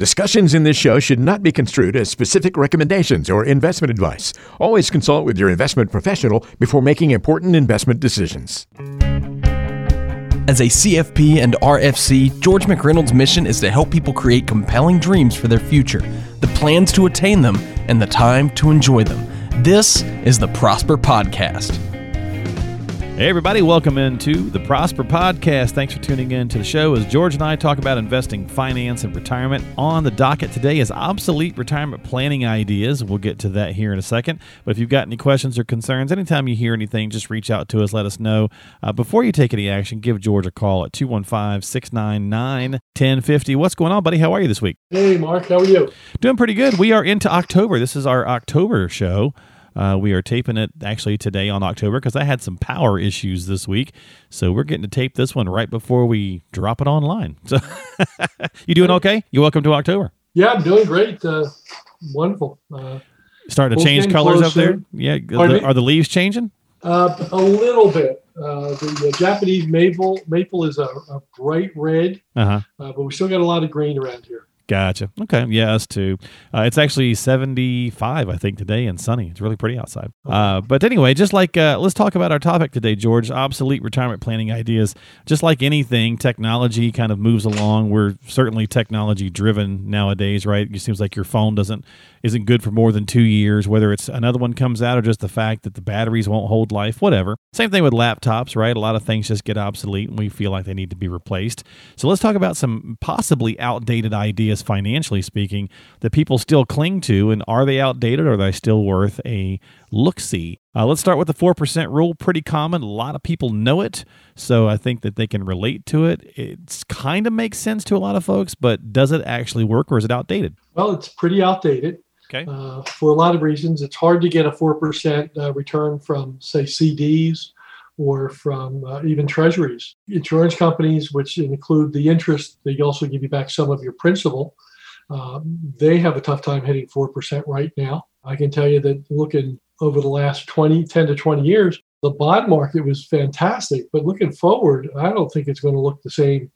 Discussions in this show should not be construed as specific recommendations or investment advice. Always consult with your investment professional before making important investment decisions. As a CFP and RFC, George McReynolds' mission is to help people create compelling dreams for their future, the plans to attain them, and the time to enjoy them. This is the Prosper Podcast. Hey, everybody, welcome into the Prosper Podcast. Thanks for tuning in to the show as George and I talk about investing, finance, and retirement. On the docket today is obsolete retirement planning ideas. We'll get to that here in a second. But if you've got any questions or concerns, anytime you hear anything, just reach out to us, let us know. Uh, before you take any action, give George a call at 215 699 1050. What's going on, buddy? How are you this week? Hey, Mark, how are you? Doing pretty good. We are into October. This is our October show. Uh, we are taping it actually today on October because I had some power issues this week. So we're getting to tape this one right before we drop it online. So you doing okay? You welcome to October. Yeah, I'm doing great. Uh, wonderful. Uh, Starting to change colors up there. Yeah, the, are the leaves changing? Uh, a little bit. Uh, the uh, Japanese maple maple is a, a bright red, uh-huh. uh, but we still got a lot of green around here. Gotcha. Okay. Yeah, us too. Uh, it's actually 75, I think, today and sunny. It's really pretty outside. Uh, but anyway, just like, uh, let's talk about our topic today, George obsolete retirement planning ideas. Just like anything, technology kind of moves along. We're certainly technology driven nowadays, right? It seems like your phone doesn't isn't good for more than two years, whether it's another one comes out or just the fact that the batteries won't hold life, whatever. Same thing with laptops, right? A lot of things just get obsolete and we feel like they need to be replaced. So let's talk about some possibly outdated ideas, financially speaking, that people still cling to. And are they outdated or are they still worth a look see? Uh, let's start with the 4% rule. Pretty common. A lot of people know it. So I think that they can relate to it. It kind of makes sense to a lot of folks, but does it actually work or is it outdated? Well, it's pretty outdated. Okay. Uh, for a lot of reasons, it's hard to get a four percent uh, return from, say, CDs or from uh, even treasuries. Insurance companies, which include the interest, they also give you back some of your principal. Um, they have a tough time hitting four percent right now. I can tell you that looking over the last 20, 10 to 20 years, the bond market was fantastic. But looking forward, I don't think it's going to look the same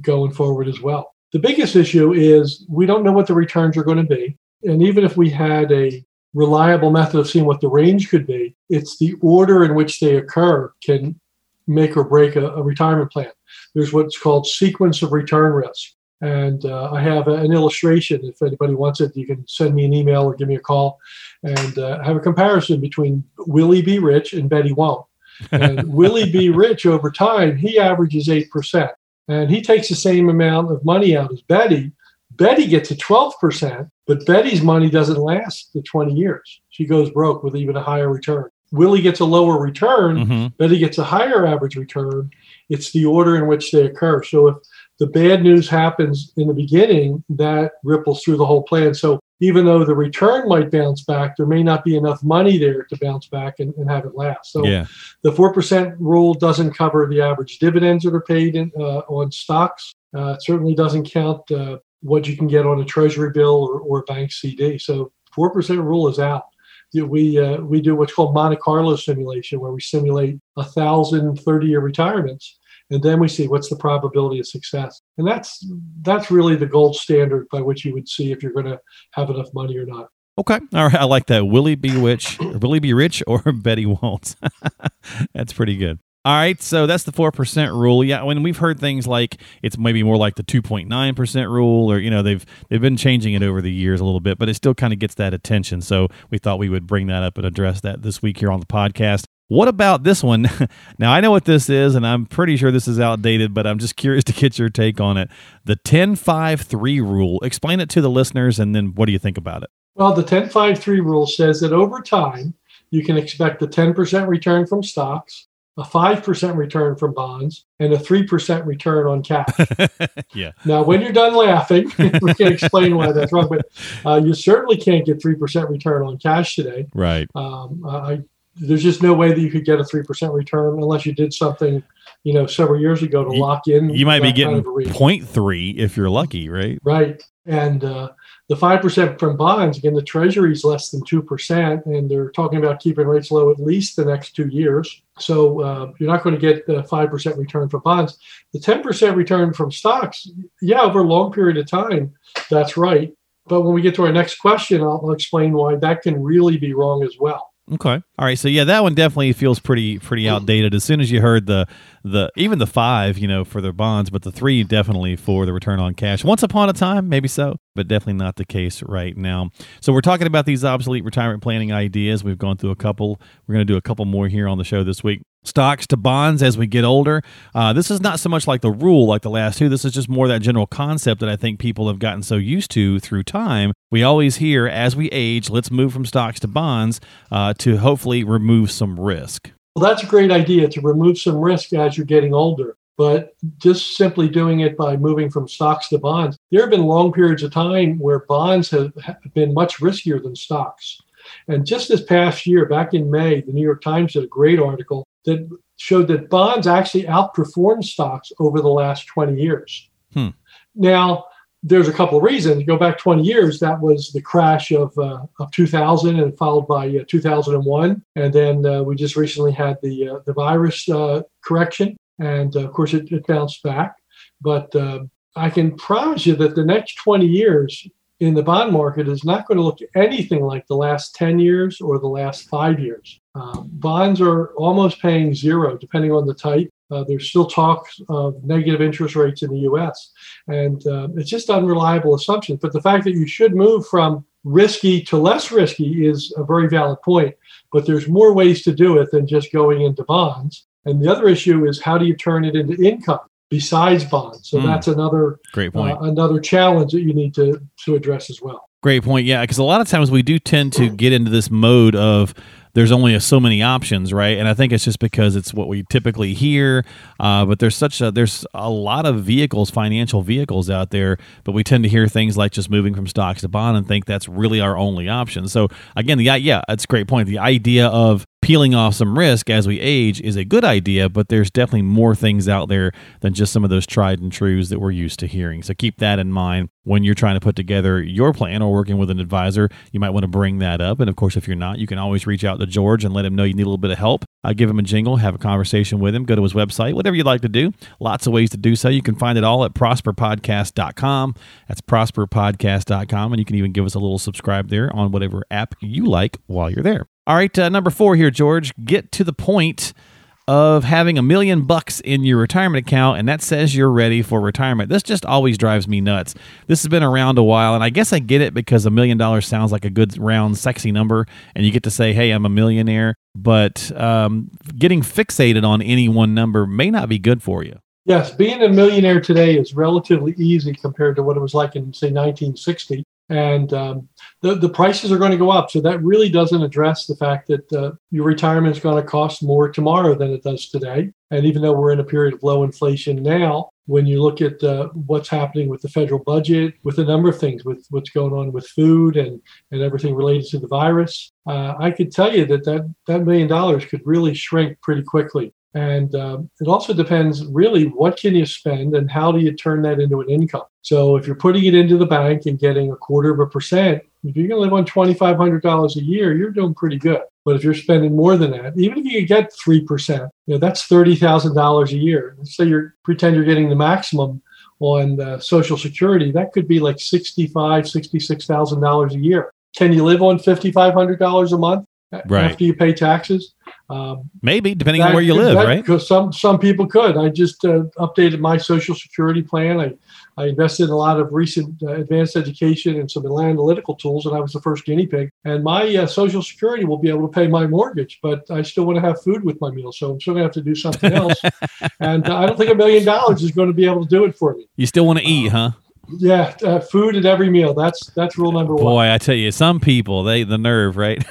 going forward as well. The biggest issue is we don't know what the returns are going to be. And even if we had a reliable method of seeing what the range could be, it's the order in which they occur can make or break a, a retirement plan. There's what's called sequence of return risk. And uh, I have an illustration. If anybody wants it, you can send me an email or give me a call and uh, have a comparison between Willie B. Rich and Betty Won't. And Willie B. Rich, over time, he averages 8%. And he takes the same amount of money out as Betty, Betty gets a 12%, but Betty's money doesn't last the 20 years. She goes broke with even a higher return. Willie gets a lower return, mm-hmm. Betty gets a higher average return. It's the order in which they occur. So if the bad news happens in the beginning, that ripples through the whole plan. So even though the return might bounce back, there may not be enough money there to bounce back and, and have it last. So yeah. the 4% rule doesn't cover the average dividends that are paid in, uh, on stocks. Uh, it certainly doesn't count uh, what you can get on a treasury bill or, or a bank CD. So 4% rule is out. We, uh, we do what's called Monte Carlo simulation, where we simulate a thousand 30 year retirements. And then we see what's the probability of success. And that's that's really the gold standard by which you would see if you're going to have enough money or not. Okay. All right. I like that. Willie be rich, Willie be rich or Betty won't. that's pretty good. All right, so that's the 4% rule. Yeah, when we've heard things like it's maybe more like the 2.9% rule or you know, they've they've been changing it over the years a little bit, but it still kind of gets that attention. So we thought we would bring that up and address that this week here on the podcast. What about this one? now I know what this is and I'm pretty sure this is outdated, but I'm just curious to get your take on it. The 10-5-3 rule. Explain it to the listeners and then what do you think about it? Well, the 10-5-3 rule says that over time you can expect a 10% return from stocks, a 5% return from bonds and a 3% return on cash. yeah. Now, when you're done laughing, we can explain why that's wrong, but uh, you certainly can't get 3% return on cash today. Right. Um, I, there's just no way that you could get a 3% return unless you did something you know, several years ago to You- lock in. You might be that kind getting of 0.3 if you're lucky, right? Right. And uh, the 5% from bonds, again, the treasury is less than 2%, and they're talking about keeping rates low at least the next two years. So uh, you're not going to get the 5% return from bonds. The 10% return from stocks, yeah, over a long period of time, that's right. But when we get to our next question, I'll, I'll explain why that can really be wrong as well. Okay. All right. So yeah, that one definitely feels pretty pretty outdated. As soon as you heard the the even the five, you know, for the bonds, but the three definitely for the return on cash. Once upon a time, maybe so, but definitely not the case right now. So we're talking about these obsolete retirement planning ideas. We've gone through a couple. We're going to do a couple more here on the show this week. Stocks to bonds as we get older. Uh, this is not so much like the rule like the last two. This is just more that general concept that I think people have gotten so used to through time. We always hear as we age, let's move from stocks to bonds uh, to hopefully remove some risk. Well, that's a great idea to remove some risk as you're getting older. But just simply doing it by moving from stocks to bonds, there have been long periods of time where bonds have been much riskier than stocks. And just this past year, back in May, the New York Times did a great article that showed that bonds actually outperformed stocks over the last 20 years. Hmm. Now, there's a couple of reasons. You go back 20 years, that was the crash of, uh, of 2000 and followed by uh, 2001. And then uh, we just recently had the, uh, the virus uh, correction. And uh, of course, it, it bounced back. But uh, I can promise you that the next 20 years in the bond market is not going to look anything like the last 10 years or the last five years. Uh, bonds are almost paying zero, depending on the type. Uh, there's still talks of negative interest rates in the US. And uh, it's just unreliable assumptions. But the fact that you should move from risky to less risky is a very valid point. But there's more ways to do it than just going into bonds. And the other issue is how do you turn it into income besides bonds? So Hmm. that's another Great point. uh, another challenge that you need to to address as well. Great point. Yeah, because a lot of times we do tend to get into this mode of there's only so many options, right? And I think it's just because it's what we typically hear. Uh, but there's such a there's a lot of vehicles, financial vehicles out there, but we tend to hear things like just moving from stocks to bond and think that's really our only option. So again, the yeah, that's a great point. The idea of peeling off some risk as we age is a good idea, but there's definitely more things out there than just some of those tried and trues that we're used to hearing. So keep that in mind when you're trying to put together your plan or working with an advisor. You might want to bring that up. And of course, if you're not, you can always reach out to George and let him know you need a little bit of help. Uh, give him a jingle, have a conversation with him, go to his website, whatever you'd like to do. Lots of ways to do so. You can find it all at prosperpodcast.com. That's prosperpodcast.com. And you can even give us a little subscribe there on whatever app you like while you're there. All right, uh, number four here, George. Get to the point of having a million bucks in your retirement account and that says you're ready for retirement. This just always drives me nuts. This has been around a while and I guess I get it because a million dollars sounds like a good round sexy number and you get to say, "Hey, I'm a millionaire." But um, getting fixated on any one number may not be good for you. Yes, being a millionaire today is relatively easy compared to what it was like in, say, 1960. And um, the, the prices are going to go up. So that really doesn't address the fact that uh, your retirement is going to cost more tomorrow than it does today. And even though we're in a period of low inflation now, when you look at uh, what's happening with the federal budget, with a number of things, with what's going on with food and, and everything related to the virus, uh, I could tell you that, that that million dollars could really shrink pretty quickly. And um, it also depends really what can you spend and how do you turn that into an income. So if you're putting it into the bank and getting a quarter of a percent, if you're going to live on $2,500 a year, you're doing pretty good. But if you're spending more than that, even if you get 3%, you know, that's $30,000 a year. Let's say you pretend you're getting the maximum on uh, Social Security, that could be like $65,000, $66,000 a year. Can you live on $5,500 a month Right. after you pay taxes? Um, Maybe depending on where you live, that- right? Because some some people could. I just uh, updated my Social Security plan. I I invested in a lot of recent uh, advanced education and some analytical tools, and I was the first guinea pig. And my uh, Social Security will be able to pay my mortgage, but I still want to have food with my meal, so I'm still going to have to do something else. and uh, I don't think a million dollars is going to be able to do it for me. You still want to eat, huh? Yeah, uh, food at every meal. That's that's rule number one. Boy, I tell you, some people they the nerve, right?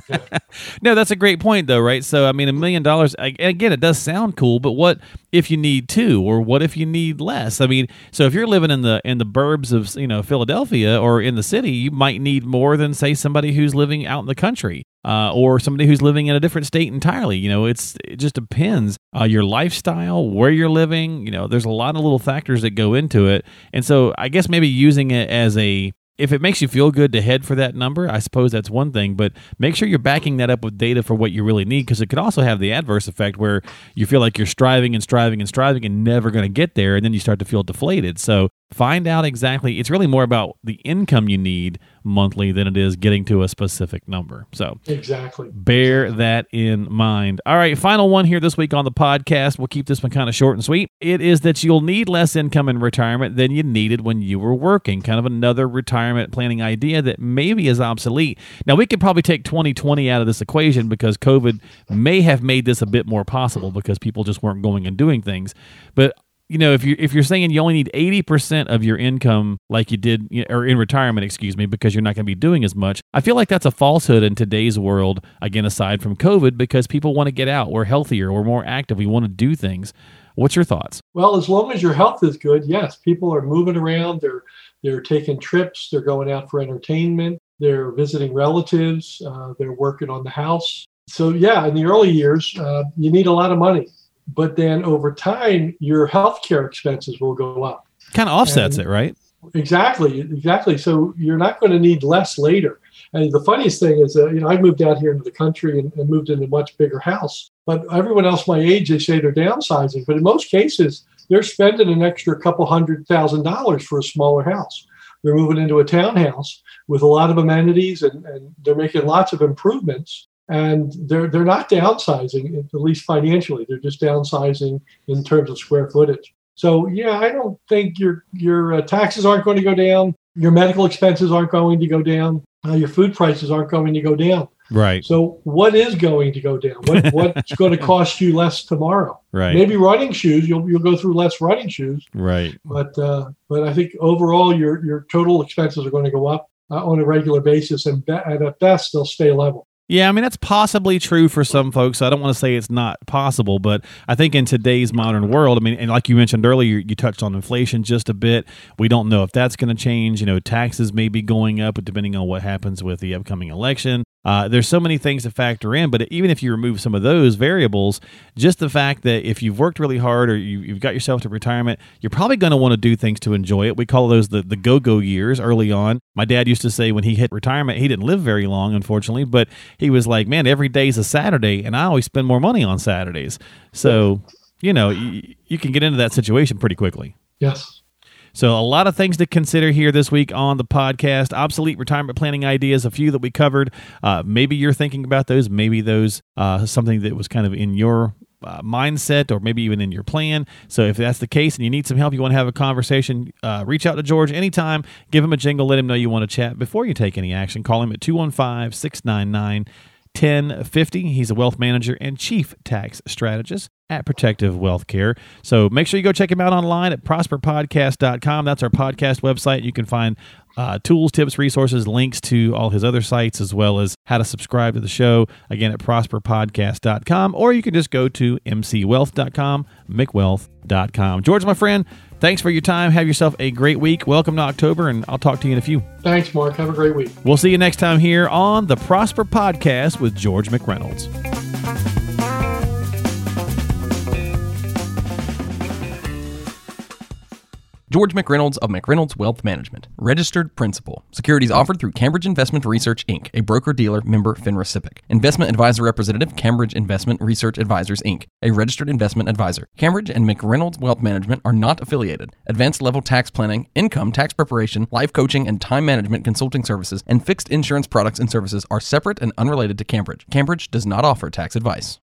no, that's a great point, though, right? So, I mean, a million dollars again, it does sound cool, but what if you need two, or what if you need less? I mean, so if you're living in the in the burbs of you know Philadelphia or in the city, you might need more than say somebody who's living out in the country. Uh, or somebody who's living in a different state entirely. You know, it's it just depends uh, your lifestyle, where you're living. You know, there's a lot of little factors that go into it, and so I guess maybe using it as a if it makes you feel good to head for that number, I suppose that's one thing, but make sure you're backing that up with data for what you really need because it could also have the adverse effect where you feel like you're striving and striving and striving and never going to get there, and then you start to feel deflated. So find out exactly, it's really more about the income you need monthly than it is getting to a specific number. So exactly. Bear that in mind. All right, final one here this week on the podcast. We'll keep this one kind of short and sweet. It is that you'll need less income in retirement than you needed when you were working. Kind of another retirement planning idea that maybe is obsolete. Now, we could probably take 2020 out of this equation because COVID may have made this a bit more possible because people just weren't going and doing things. But you know, if you if you're saying you only need eighty percent of your income, like you did, or in retirement, excuse me, because you're not going to be doing as much, I feel like that's a falsehood in today's world. Again, aside from COVID, because people want to get out, we're healthier, we're more active, we want to do things. What's your thoughts? Well, as long as your health is good, yes, people are moving around. They're they're taking trips. They're going out for entertainment. They're visiting relatives. Uh, they're working on the house. So yeah, in the early years, uh, you need a lot of money but then over time your healthcare expenses will go up. Kind of offsets and it right? Exactly exactly. So you're not going to need less later. And the funniest thing is that you know i moved out here into the country and, and moved into a much bigger house but everyone else my age they say they're downsizing but in most cases they're spending an extra couple hundred thousand dollars for a smaller house. They're moving into a townhouse with a lot of amenities and, and they're making lots of improvements and they're they're not downsizing at least financially. They're just downsizing in terms of square footage. So yeah i don't think your your uh, taxes aren't going to go down. Your medical expenses aren't going to go down. Uh, your food prices aren't going to go down. Right. So what is going to go down? What, what's going to cost you less tomorrow? Right. Maybe running shoes. You'll, you'll go through less running shoes. Right. But uh, but i think overall your your total expenses are going to go up uh, on a regular basis. And, be- and at best they'll stay level yeah, I mean that's possibly true for some folks. I don't want to say it's not possible, but I think in today's modern world, I mean, and like you mentioned earlier, you touched on inflation just a bit. We don't know if that's going to change. You know, taxes may be going up depending on what happens with the upcoming election. Uh, there's so many things to factor in, but even if you remove some of those variables, just the fact that if you've worked really hard or you, have got yourself to retirement, you're probably going to want to do things to enjoy it. We call those the, the go go years early on. My dad used to say when he hit retirement, he didn't live very long, unfortunately, but he was like, man, every day's a Saturday, and I always spend more money on Saturdays. So, you know, you, you can get into that situation pretty quickly. Yes. So, a lot of things to consider here this week on the podcast. Obsolete retirement planning ideas, a few that we covered. Uh, maybe you're thinking about those. Maybe those uh, something that was kind of in your uh, mindset or maybe even in your plan. So if that's the case and you need some help, you want to have a conversation, uh, reach out to George anytime. Give him a jingle. Let him know you want to chat before you take any action. Call him at 215 699 1050. He's a wealth manager and chief tax strategist at Protective Wealth Care. So make sure you go check him out online at prosperpodcast.com. That's our podcast website. You can find uh, tools, tips, resources, links to all his other sites, as well as how to subscribe to the show, again, at prosperpodcast.com, or you can just go to mcwealth.com, mcwealth.com. George, my friend, thanks for your time. Have yourself a great week. Welcome to October, and I'll talk to you in a few. Thanks, Mark. Have a great week. We'll see you next time here on the Prosper Podcast with George McReynolds. George McReynolds of McReynolds Wealth Management, registered principal. Securities offered through Cambridge Investment Research Inc., a broker dealer member FINRA SIPC. Investment advisor representative, Cambridge Investment Research Advisors Inc., a registered investment advisor. Cambridge and McReynolds Wealth Management are not affiliated. Advanced level tax planning, income tax preparation, life coaching, and time management consulting services and fixed insurance products and services are separate and unrelated to Cambridge. Cambridge does not offer tax advice.